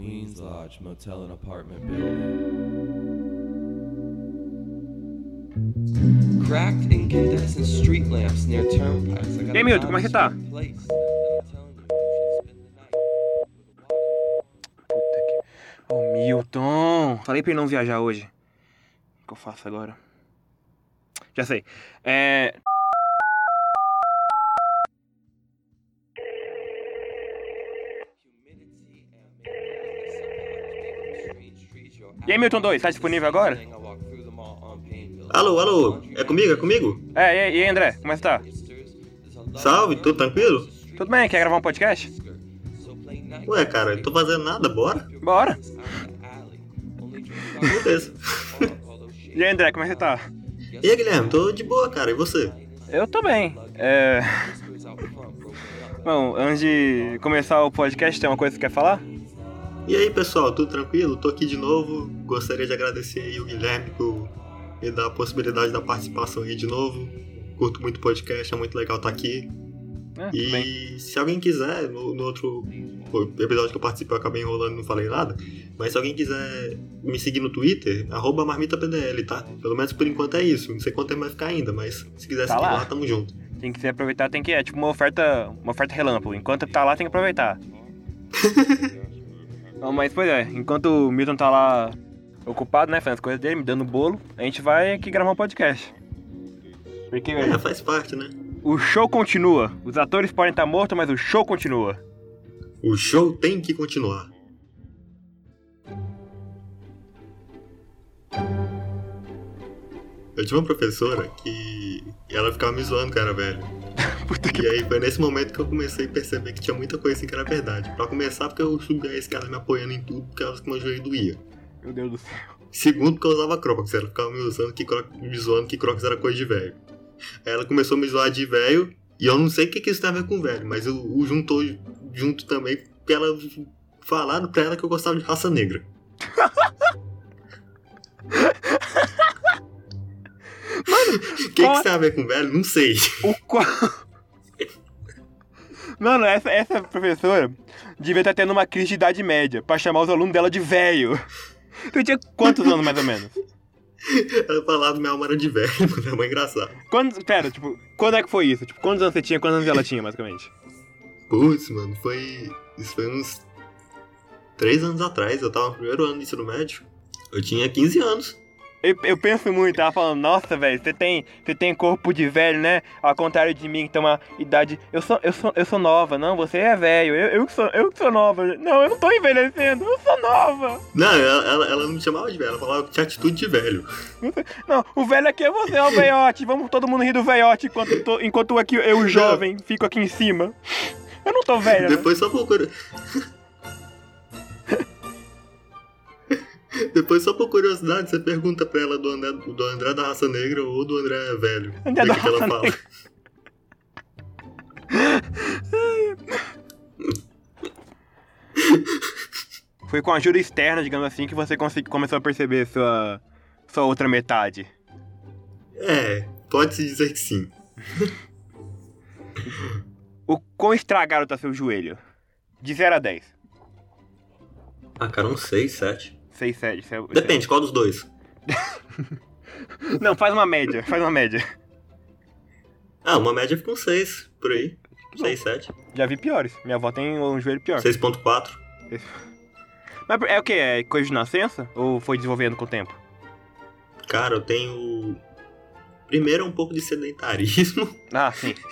Queens Lodge Motel and Apartment Building. Cracked incandescent street lamps near turnpikes. E aí, Milton, como é que tá? Ô, Milton! Falei pra ele não viajar hoje. O que eu faço agora? Já sei. É. E aí, Milton 2, tá disponível agora? Alô, alô, é comigo? É comigo? É, e aí, e aí, André, como é que tá? Salve, tudo tranquilo? Tudo bem? Quer gravar um podcast? Ué, cara, eu tô fazendo nada, bora? Bora! Beleza. E aí, André, como é que você tá? E aí, Guilherme, tô de boa, cara, e você? Eu tô bem. É. Bom, antes de começar o podcast, tem uma coisa que você quer falar? E aí, pessoal, tudo tranquilo? Tô aqui de novo. Gostaria de agradecer aí o Guilherme por me dar a possibilidade da participação aí de novo. Curto muito o podcast, é muito legal estar aqui. É, bem. E se alguém quiser, no, no outro episódio que eu participei, eu acabei enrolando e não falei nada. Mas se alguém quiser me seguir no Twitter, arroba marmitapdl, tá? Pelo menos por enquanto é isso. Não sei quanto tempo vai ficar ainda, mas se quiser Tá seguir lá. lá, tamo junto. Tem que se aproveitar, tem que. É tipo uma oferta. Uma oferta relâmpago. Enquanto tá lá, tem que aproveitar. Mas pois é, enquanto o Milton tá lá ocupado, né, fazendo as coisas dele, me dando bolo, a gente vai aqui gravar um podcast. Porque É, faz parte, né? o show continua. Os atores podem estar mortos, mas o show continua. O show tem que continuar. Eu tinha uma professora que ela ficava me zoando, cara, velho. E aí foi nesse momento que eu comecei a perceber que tinha muita coisa assim que era verdade. Pra começar, porque eu subi a escada me apoiando em tudo, porque ela que meu joelho doía. Meu Deus do céu. Segundo, porque eu usava Crocs. Ela ficava me, usando que Crocs, me zoando que Crocs era coisa de velho. Aí ela começou a me zoar de velho, e eu não sei o que, que isso tem a ver com velho, mas o, o juntou junto também, porque ela falaram pra ela que eu gostava de raça negra. O que, que qual- isso tem a ver com velho? Não sei. O qual. Mano, essa, essa professora devia estar tendo uma crise de idade média pra chamar os alunos dela de velho. Tu tinha quantos anos mais ou menos? Ela falava que minha alma era de velho, mano. É uma engraçado. Quando, pera, tipo, quando é que foi isso? Tipo, quantos anos você tinha, quantos anos ela tinha, basicamente? Putz, mano, foi. Isso foi uns. Três anos atrás, eu tava no primeiro ano do ensino médio. Eu tinha 15 anos. Eu, eu penso muito, ela falando, nossa, velho, você tem, você tem corpo de velho, né? Ao contrário de mim, que tem uma idade. Eu sou, eu sou, eu sou nova, não, você é velho. Eu, eu, que sou, eu sou nova. Não, eu não tô envelhecendo, eu sou nova. Não, ela, ela, ela não me chamava de velho, ela falava que tinha atitude de velho. Não, o velho aqui é você, é o veiote. Vamos todo mundo rir do veiote enquanto, eu tô- enquanto aqui eu, jovem, fico aqui em cima. Eu não tô velho, né? Depois só procura. Depois, só por curiosidade, você pergunta pra ela do André, do André da raça negra ou do André velho. André o da que que ela raça fala. negra. Foi com ajuda externa, digamos assim, que você consegui- começou a perceber sua, sua outra metade. É, pode-se dizer que sim. O quão estragado tá seu joelho? De 0 a 10. Ah, cara, uns 6, 7. 6, 7. Seu, Depende, qual dos dois? Não, faz uma média, faz uma média. Ah, uma média fica uns 6, por aí. 6, 7. Já vi piores. Minha avó tem um joelho pior. 6.4. Mas é o que? É coisa de nascença? Ou foi desenvolvendo com o tempo? Cara, eu tenho. Primeiro, um pouco de sedentarismo. Ah, sim.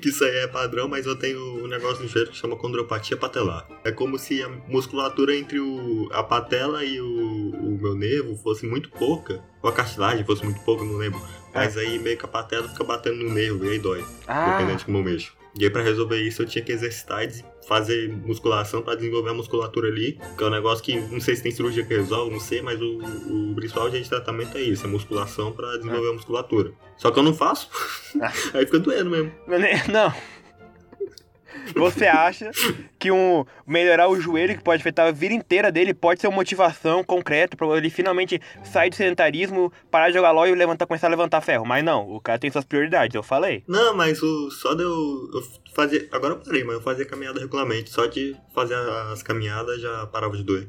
que isso- aí é padrão, mas eu tenho um negócio no joelho que chama condropatia patelar. É como se a musculatura entre o, a patela e o, o meu nervo fosse muito pouca, ou a cartilagem fosse muito pouca, não lembro. Mas aí meio que a patela fica batendo no nervo e aí dói, Ah, dependendo de como eu mexo. E aí pra resolver isso eu tinha que exercitar e fazer musculação pra desenvolver a musculatura ali, que é um negócio que não sei se tem cirurgia que resolve, não sei, mas o, o principal de tratamento é isso, é musculação pra desenvolver a musculatura. Só que eu não faço, Ah. aí fica doendo mesmo. Não. Você acha que um melhorar o joelho, que pode afetar a vida inteira dele, pode ser uma motivação concreta pra ele finalmente sair do sedentarismo, parar de jogar LOL e levantar, começar a levantar ferro? Mas não, o cara tem suas prioridades, eu falei. Não, mas o, só deu. Eu fazia. Agora eu parei, mas eu fazia caminhada regularmente. Só de fazer as caminhadas já parava de doer.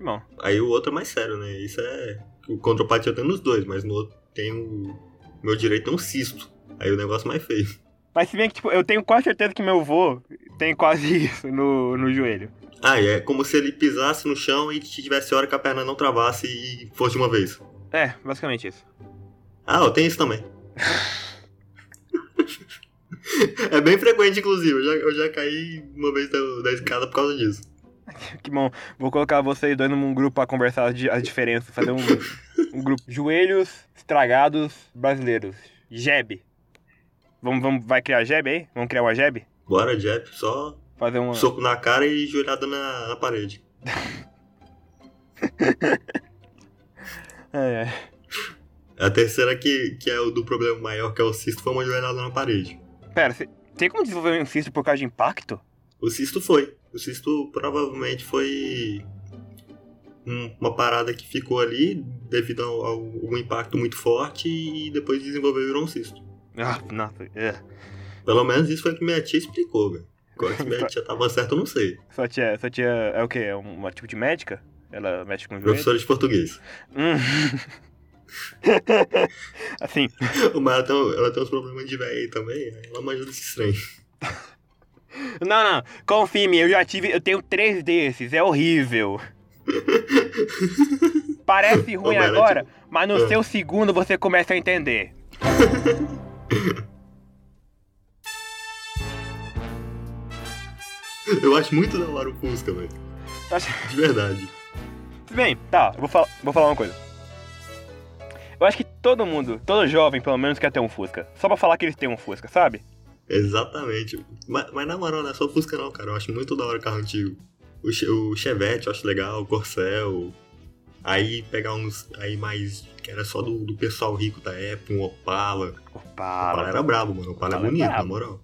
Bom, Aí o outro é mais sério, né? Isso é. O contropatia eu tenho nos dois, mas no outro tem o. Meu direito tem um cisto. Aí o negócio é mais feio. Mas se bem que, tipo, eu tenho quase certeza que meu avô tem quase isso no, no joelho. Ah, é como se ele pisasse no chão e tivesse hora que a perna não travasse e fosse de uma vez. É, basicamente isso. Ah, eu tenho isso também. é bem frequente, inclusive. Eu já, eu já caí uma vez da, da escada por causa disso. Que bom, vou colocar vocês dois num grupo pra conversar as diferenças, fazer um, um grupo. Joelhos estragados brasileiros. Jeb. Vamos, vamos, vai criar Jeb aí? Vamos criar uma Jeb? Bora, Jeff. Só Fazer uma. soco na cara e joelhada na, na parede. É, é. A terceira que, que é o do problema maior, que é o cisto, foi uma joelhada na parede. Pera, tem como desenvolver um cisto por causa de impacto? O cisto foi. O cisto provavelmente foi um- uma parada que ficou ali devido a a um impacto muito forte e depois desenvolveu e virou um cisto. Ah, nossa, é. Pelo menos isso foi o que minha tia explicou, velho. Agora se minha tia tava certa, eu não sei. Sua tia, sua tia é o quê? É uma tipo de médica? Ela mexe com? Professora de português. Hum. assim, Mas ela tem, ela tem uns problemas de velho aí também, ela manja desse trem. não, não, confia em mim, eu já tive, eu tenho três desses, é horrível. Parece ruim Ô, Mara, agora, mas no Ah. seu segundo você começa a entender. Eu acho muito da hora o Fusca, velho. Acho- De verdade. Bem, tá, eu vou, falar, vou falar uma coisa. Eu acho que todo mundo, todo jovem pelo menos quer ter um Fusca. Só pra falar que eles têm um Fusca, sabe? Exatamente. Mas, mas na moral, não é só o Fusca não, cara. Eu acho muito da hora o carro antigo. O, Che- o Chevette eu acho legal, o Corcel. Aí pegar uns aí mais. que era só do, do pessoal rico da época, um Opala. Opala Opala, era brabo, mano. Opala é Opala é bonito, na brabo. moral.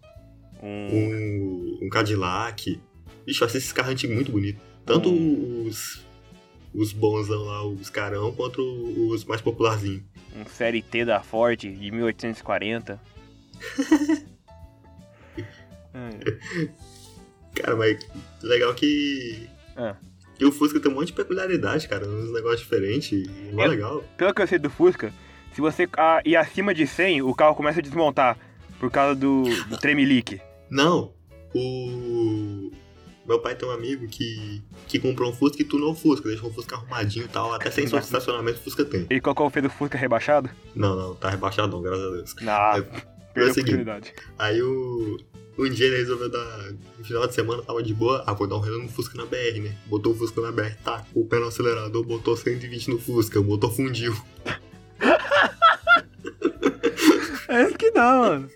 um... Um, um Cadillac. Bicho, eu acho esses carros antigos muito bonitos. Tanto Hum. os. Os bonzão lá, os carão, quanto os mais popularzinhos. um Série T da Ford de 1840. É. Cara, mas legal que. Ah. Que o Fusca tem um monte de peculiaridade, cara. Uns negócios diferentes. É mó Eu- legal. Pelo que eu sei do Fusca, se você ah, ir acima de 100, o carro começa a desmontar por causa do, do tremelique. Não, o. Meu pai tem um amigo que, que comprou um Fusca e tunou o Fusca, deixou o Fusca arrumadinho e tal. Até de estacionamento o Fusca tem. Ele colocou o fez do Fusca rebaixado? Não, não, tá rebaixadão, graças a Deus. Não, É- é oportunidade. Aí o. Um dia ele resolveu dar. No final de semana tava de boa. Ah, vou dar um relé no Fusca na BR, né? Botou o Fusca na BR, tacou o pé no acelerador, botou 120 no Fusca, o motor fundiu. É isso que dá, mano.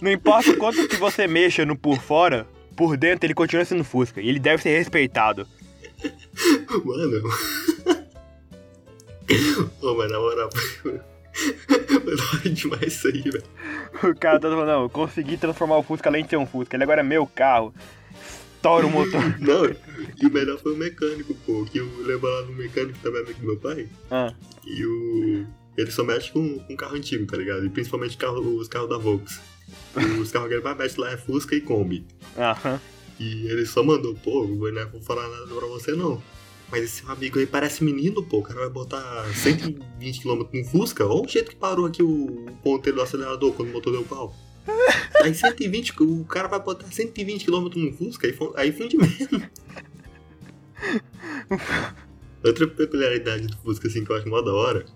Não importa o quanto que você mexa no por fora, por dentro ele continua sendo Fusca. E ele deve ser respeitado. Mano. Ô, mas na moral. Foi demais isso aí, velho. O cara tá falando, não, eu consegui transformar o Fusca além de ser um Fusca. Ele agora é meu carro. Estoura o motor. Não, e o melhor foi o mecânico, pô. Que eu levei lá no mecânico também é amigo do meu pai. Ah, E o. Ele só mexe com, com carro antigo, tá ligado? E principalmente carro, os carros da Volks. Os carros que ele vai mexe lá é Fusca e Kombi. aham. E ele só mandou, pô, eu não vou falar nada pra você não. Mas esse seu amigo aí parece menino, pô. O cara vai botar 120 km no Fusca. Olha o jeito que parou aqui o ponteiro do acelerador quando o motor deu pau. Aí 120, o cara vai botar 120 km no Fusca, aí, aí funde mesmo. Outra peculiaridade do Fusca, assim, que eu acho mó da hora,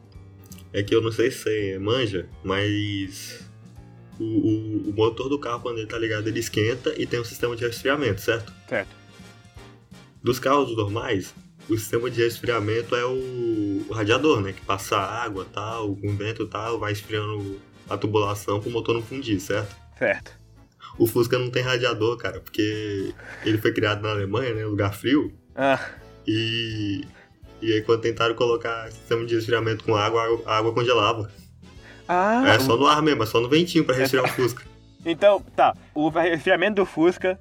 é que eu não sei se você manja, mas o, o- o motor do carro, quando ele tá ligado, ele esquenta e tem um sistema de resfriamento, certo? Certo. Dos carros normais, o sistema de resfriamento é o, o radiador, né? Que passa água tal, com vento e tal, vai esfriando a tubulação pro motor não fundir, certo? Certo. O Fusca não tem radiador, cara, porque ele foi criado na Alemanha, né? Lugar frio. Ah, E, e aí quando tentaram colocar sistema de resfriamento com água, a água congelava. ah É só no ar mesmo, é só no ventinho pra resfriar o Fusca. Então, tá. O resfriamento do Fusca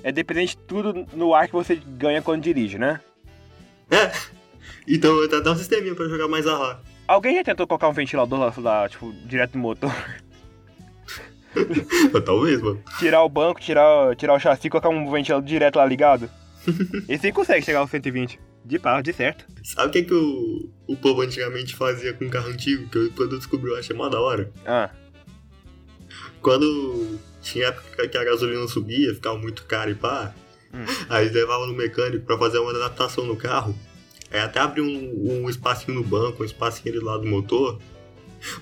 é dependente de tudo no ar que você ganha quando dirige, né? É. Então tá até um sisteminha pra jogar mais ar lá. Alguém já tentou colocar um ventilador lá, lá tipo, direto no motor? Talvez, mano. tirar o banco, tirar, tirar o chassi e colocar um ventilador direto lá ligado? Esse aí consegue chegar aos 120. De pau, de certo. Sabe o que, que o, o povo antigamente fazia com carro antigo? Que eu, quando eu descobri eu achei mó da hora. Ah, Quando tinha época que a gasolina subia, ficava muito caro e pá. Hum. Aí eles levavam no mecânico pra fazer uma adaptação no carro. Aí até abrir um, um espacinho no banco, um espacinho ali do lado do motor.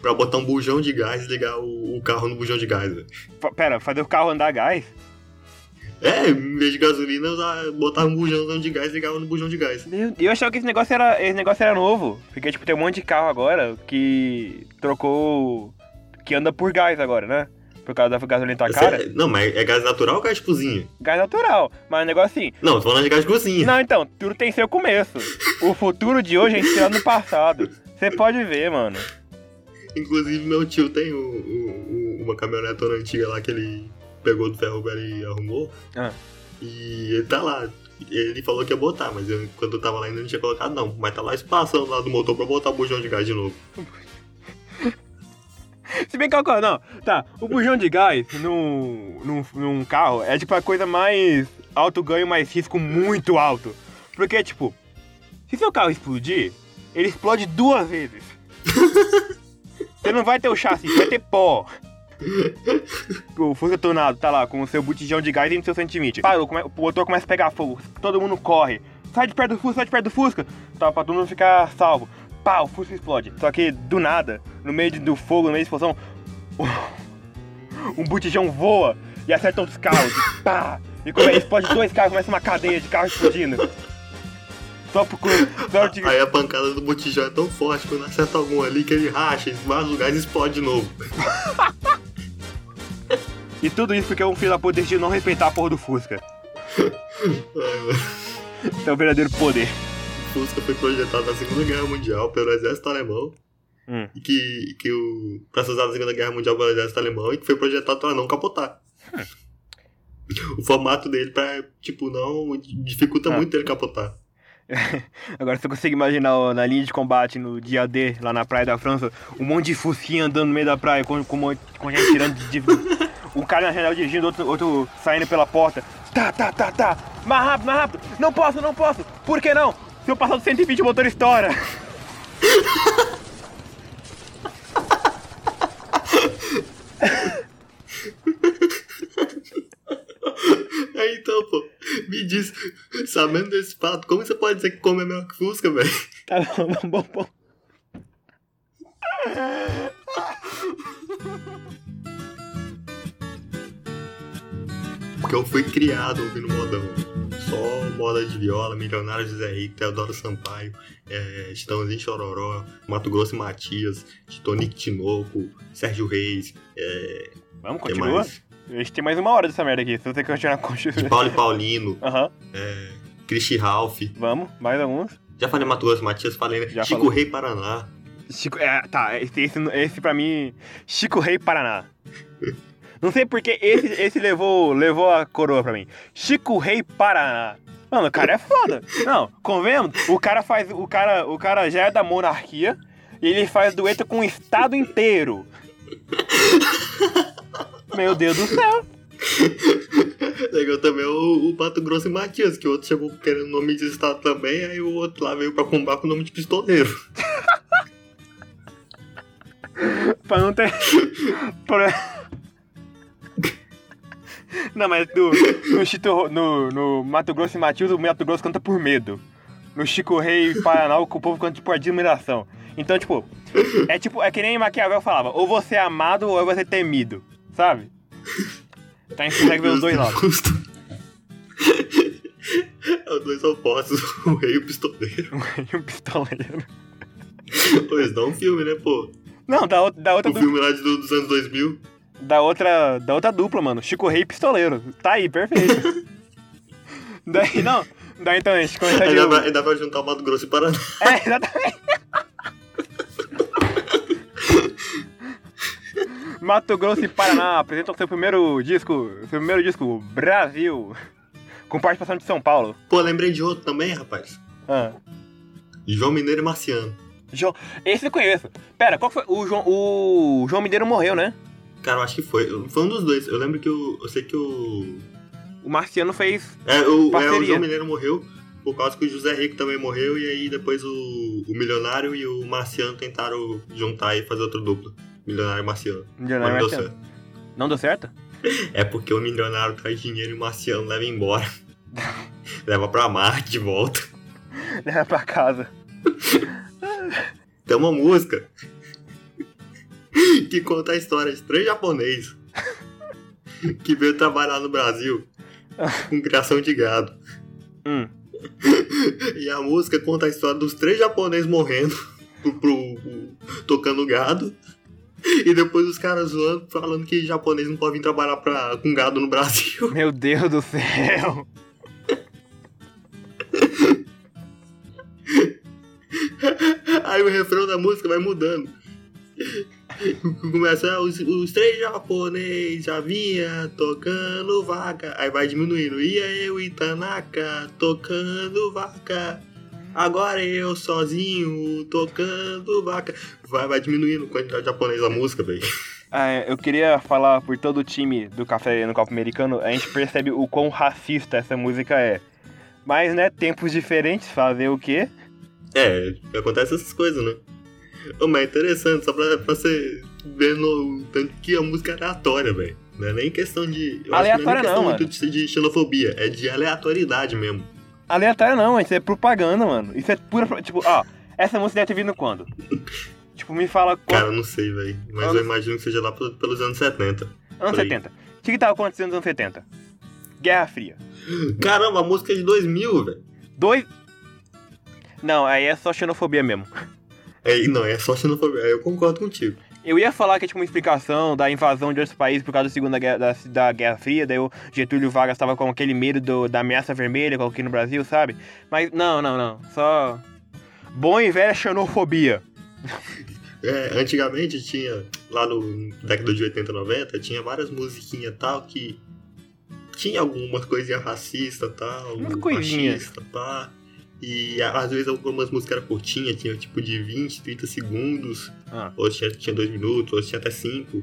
Pra botar um bujão de gás e ligar o, o carro no bujão de gás. pera, fazer o carro andar a gás? É, em vez de gasolina, botar um bujão de gás e ligava no bujão de gás. Meu, eu achava que esse negócio era, esse negócio era novo. Porque, tipo, tem um monte de carro agora que trocou. que anda por gás agora, né? Por causa da gasolina tá cara. Não, mas é gás natural ou gás de cozinha? Gás natural. Mas o negócio assim. Não, tô falando de gás de cozinha. Não, então, tudo tem seu começo. O futuro de hoje é inspirado no passado. Você pode ver, mano. Inclusive, meu tio tem o- o- o- uma caminhonetona antiga lá que ele pegou do ferro velho e arrumou. Ah. E ele tá lá. Ele falou que ia botar, mas eu, quando eu tava lá ainda não tinha colocado, não. Mas tá lá espaçando lá do motor pra botar o bujão de gás de novo. Se bem que não. Tá, o bujão de gás num, num, num carro é tipo a coisa mais alto ganho, mais risco muito alto. Porque, tipo, se seu carro explodir, ele explode duas vezes. Você não vai ter o chassi, você vai ter pó. O Fusca Tornado tá lá com o seu botijão de gás e no seu 120. Parou, come- o motor começa a pegar fogo, todo mundo corre. Sai de perto do Fusca, sai de perto do Fusca. Tá, pra todo mundo ficar salvo. Pá, o Fusca explode. Só que, do nada, no meio de- do fogo, no meio da explosão, um botijão voa e acerta outros carros. Pá! E come- explode dois carros, começa uma cadeia de carros explodindo. Só por só de... Aí a pancada do botijão é tão forte quando acerta algum ali que ele racha, esmaga o gás e explode de novo. E tudo isso porque um filho da puta decidiu não respeitar a porra do Fusca. Ai, mano. Esse é o verdadeiro poder. Fusca foi projetado na Segunda Guerra Mundial pelo exército alemão. Hum. E que, que o, pra ser usado na Segunda Guerra Mundial pelo exército alemão e que foi projetado para não capotar. O formato dele pra, tipo, não dificulta Ah. muito ele capotar. Agora você consegue imaginar na linha de combate no dia D, lá na praia da França, um monte de fusquinha andando no meio da praia com, com, com gente tirando de- um cara na janela dirigindo, outro, outro saindo pela porta. Tá, tá, tá, tá. Mais rápido, mais rápido. Não posso, não posso. Por que não? Se eu passar do 120, o motor estoura. Então, pô, me diz, sabendo desse fato, como você pode dizer que come é melhor que Fusca, velho? Tá bom, bom, bom, bom. Porque eu fui criado ouvindo modão. Só moda de viola, Milionários de Zé Rico, Teodoro Sampaio, é, Chitãozinho Chororó, Mato Grosso e Matias, Titonic Tinoco, Sérgio Reis, é, Vamos, continua. A gente tem mais uma hora dessa merda aqui. Se você continuar com De Paulo e Paulino, Aham, Cristi Ralph. vamos, mais alguns. Já falei Mato Grosso e Matias, falei, né? Já Chico falou. Rei Paraná. Chico, é, tá, esse, esse, esse pra mim, Chico Rei Paraná. Não sei porque esse, esse levou, levou a coroa pra mim. Chico Rei Paraná. Mano, o cara é foda. Não, convenhamos, o cara faz, o cara, o cara já é da monarquia e ele faz dueto com o estado inteiro. Meu Deus do céu. Legal também o, o Mato Grosso e Matias, que o outro chegou querendo nome de estado também, aí o outro lá veio pra combar com o nome de pistoleiro. Pra não ter. pra- Não, mas no, no, Chito- no, no Mato Grosso e Matheus, o Mato Grosso canta por medo. No Chico Rei e Paraná, o povo canta por admiração. Então, tipo, é tipo, é que nem Maquiavel falava, ou você é amado ou você é temido, sabe? Então a gente consegue ver os dois lados. É os dois opostos, o rei e o pistoleiro. E um pistoleiro. Pois dá um filme, né, pô? Não, da, outra- da outra O dupla. filme lá de, dos anos 2000. Da outra, da outra dupla, mano. Chico Rei e Pistoleiro. Tá aí, perfeito. Daí, não. Daí então, a gente começa de... Ainda vai, ainda vai juntar o Mato Grosso e Paraná. É, exatamente. Mato Grosso e Paraná apresentam seu primeiro disco, seu primeiro disco, Brasil, com participação de São Paulo. Pô, lembrei de outro também, rapaz. Ah. João Mineiro e Marciano. João, esse eu conheço. Pera, qual foi? O João, o João Mineiro morreu, né? Cara, eu acho que foi. Foi um dos dois. Eu lembro que o. Eu sei que o. O Marciano fez. É, o, é, o. João Mineiro morreu por causa que o José Rico também morreu. E aí depois o, o Milionário e o Marciano tentaram juntar e fazer outro duplo. Milionário e Marciano. Milionário Mas não deu Marciano. Não deu certo? certo. É porque o milionário traz dinheiro e o Marciano leva embora. leva pra Marte de volta. Leva pra casa. Tem uma música que conta a história de três japoneses que veio trabalhar no Brasil com criação de gado. Hum. E a música conta a história dos três japoneses morrendo pro, pro- pro- tocando gado. E depois os caras zoando, falando que japonês não pode vir trabalhar pra, com gado no Brasil. Meu Deus do céu. Aí o refrão da música vai mudando. Começa "Ah, os, os três japoneses já vinha tocando vaca. Aí vai diminuindo. Ia eu e Tanaka tocando vaca. Agora eu sozinho tocando vaca. Vai, vai diminuindo a quantidade de japonês da música, velho. Ah, é, eu queria falar por todo o time do Café no Copo Americano, a gente percebe o quão racista essa música é. Mas, né, tempos diferentes, fazer o quê? É, acontece essas coisas, né? Ô, mas é interessante, só pra, pra você ver no tanto que a música é aleatória, velho. Não é nem questão de. Eu acho que não é Aleatória nem questão não, muito de, de xenofobia, é de aleatoriedade mesmo. Aleatório não, isso é propaganda, mano. Isso é pura. Tipo, ó, essa música deve ter vindo quando? Tipo, me fala quando. Cara, eu não sei, velho. Mas Anos- eu imagino que seja lá pel- pelos anos 70. anos por aí. 70. O que, que tava acontecendo nos anos 70? Guerra Fria. Caramba, a música é de 2000, velho. Dois. Não, aí é só xenofobia mesmo. É, não, é só xenofobia. Eu concordo contigo. Eu ia falar que é tipo uma explicação da invasão de outros países por causa da Segunda Guerra, da, da Guerra Fria, daí o Getúlio Vargas tava com aquele medo do- da ameaça vermelha, coloquei no Brasil, sabe? Mas não, não, não. Só. Bom e velha xenofobia. É, antigamente tinha, lá no década de 80, 90, tinha várias musiquinhas tal que tinha algumas coisinhas racistas tal, Umas coisinhas. machista, pá. E às vezes algumas músicas eram curtinhas, tinha tipo de 20, 30 segundos, Ah. outras tinha, tinha 2 minutos, outras tinha até 5.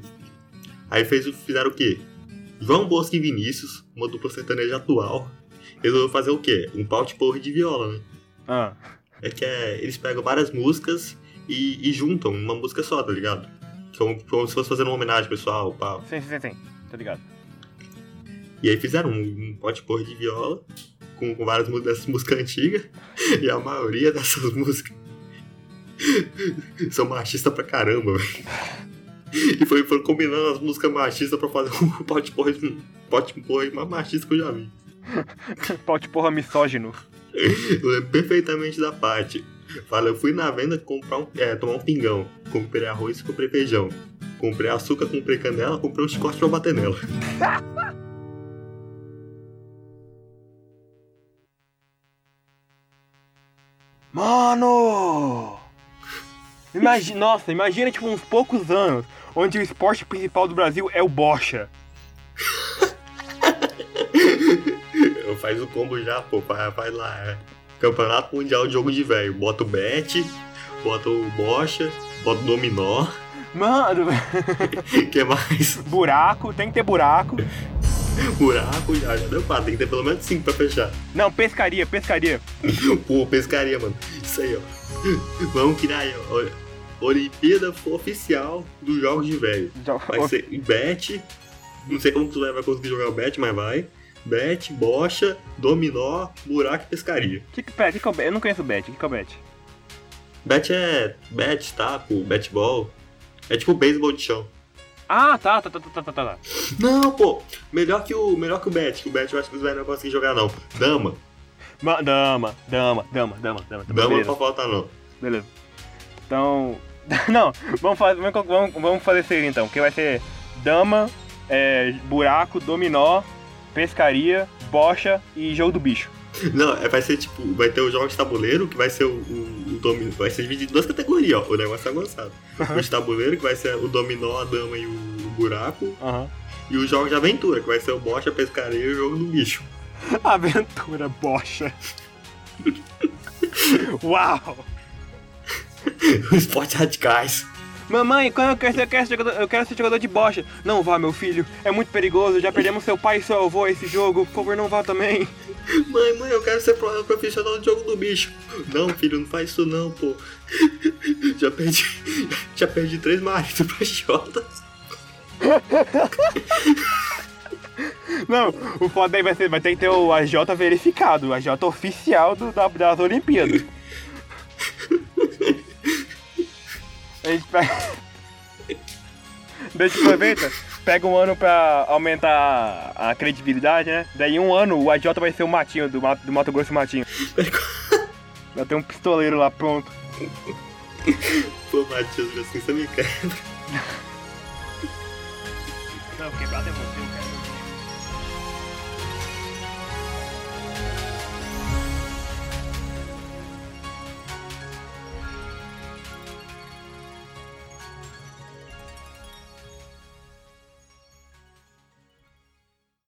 Aí fez, o- fizeram o quê? João Bosco e Vinícius, uma dupla sertaneja atual, resolveu fazer o quê? Um pau de porra de viola, né? Ah. É que é, eles pegam várias músicas e, e juntam numa música só, tá ligado? Como, como se fosse fazendo uma homenagem pessoal, pá. Sim, sim, sim, sim. Tá ligado? E aí fizeram um, um pote porra de viola com, com várias dessas músicas antigas. E a maioria dessas músicas são machistas pra caramba, velho. E foi, foram combinando as músicas machistas pra fazer um pote porra, pote porra mais machista que eu já vi. De porra misógino. Eu lembro perfeitamente da parte. Fala, eu fui na venda comprar um, é, tomar um pingão. Comprei arroz e comprei feijão. Comprei açúcar, comprei canela, comprei um chicote pra bater nela. Mano! Imagina, nossa, imagina tipo uns poucos anos onde o esporte principal do Brasil é o bocha. Eu faz o combo já, pô, faz, faz lá. É. Campeonato Mundial de Jogo de Velho. Bota o bet, bota o bocha, bota o dominó. Mano, que mais? buraco, tem que ter buraco. Buraco, já, já deu quatro. Tem que ter pelo menos cinco pra fechar. Não, pescaria, pescaria. Pô, pescaria, mano. Isso aí, ó. Vamos criar aí, ó. Olimpíada Oficial dos Jogos de Velho. Vai ser bet. Não sei como tu vai conseguir jogar o bet, mas vai. Bet, bocha, dominó, buraco e pescaria. Que que, pera, que que é o bet? Eu não conheço o bet, o que que é o bet? Bet é bet, taco, betball. É tipo beisebol de chão. Ah, tá, tá, tá, tá, tá, tá, tá. Não, pô. Melhor que o, melhor que o bet. Que o bet eu acho que os velhos não vão conseguir jogar, não. Dama. Ma- Dama, dama, dama, dama, dama. Dama não beleza, pode faltar, não. beleza. Então, não, vamos fazer, vamos, vamos, fazer isso aí então, que vai ser dama, é, buraco, dominó, pescaria, bocha e jogo do bicho. Não, é, vai ser tipo, vai ter os jogos de tabuleiro, que vai ser o, o, o dominó. Vai ser dividido em duas categorias, ó. O negócio é avançado. o de tabuleiro, que vai ser o dominó, a dama e o buraco. Aham. E os jogos de aventura, que vai ser o bocha, a pescaria e o jogo do bicho. Aventura bocha. Uau! Os esportes radicais. Mamãe, quando eu quero, ser, eu, quero ser jogador, eu quero ser jogador de bocha. Não vá, meu filho. É muito perigoso. Já perdemos seu pai e seu avô esse jogo. Por favor, não vá também. Mãe, mãe, eu quero ser pro- profissional de jogo do bicho. Não, filho, não faz isso não, pô. Já perdi. Já perdi três maridos pra Jota. Não, o foda aí vai, ser, vai ter que ter o AJ verificado. O AJ oficial do, da, das Olimpíadas. A gente pega. Deixa aproveita, pega um ano pra aumentar a, a credibilidade, né? Daí um ano o AJ vai ser o Matinho, do, Mato- do Mato Grosso Matinho. Vai ter um pistoleiro lá pronto. Pô, Matias, assim você me quebra.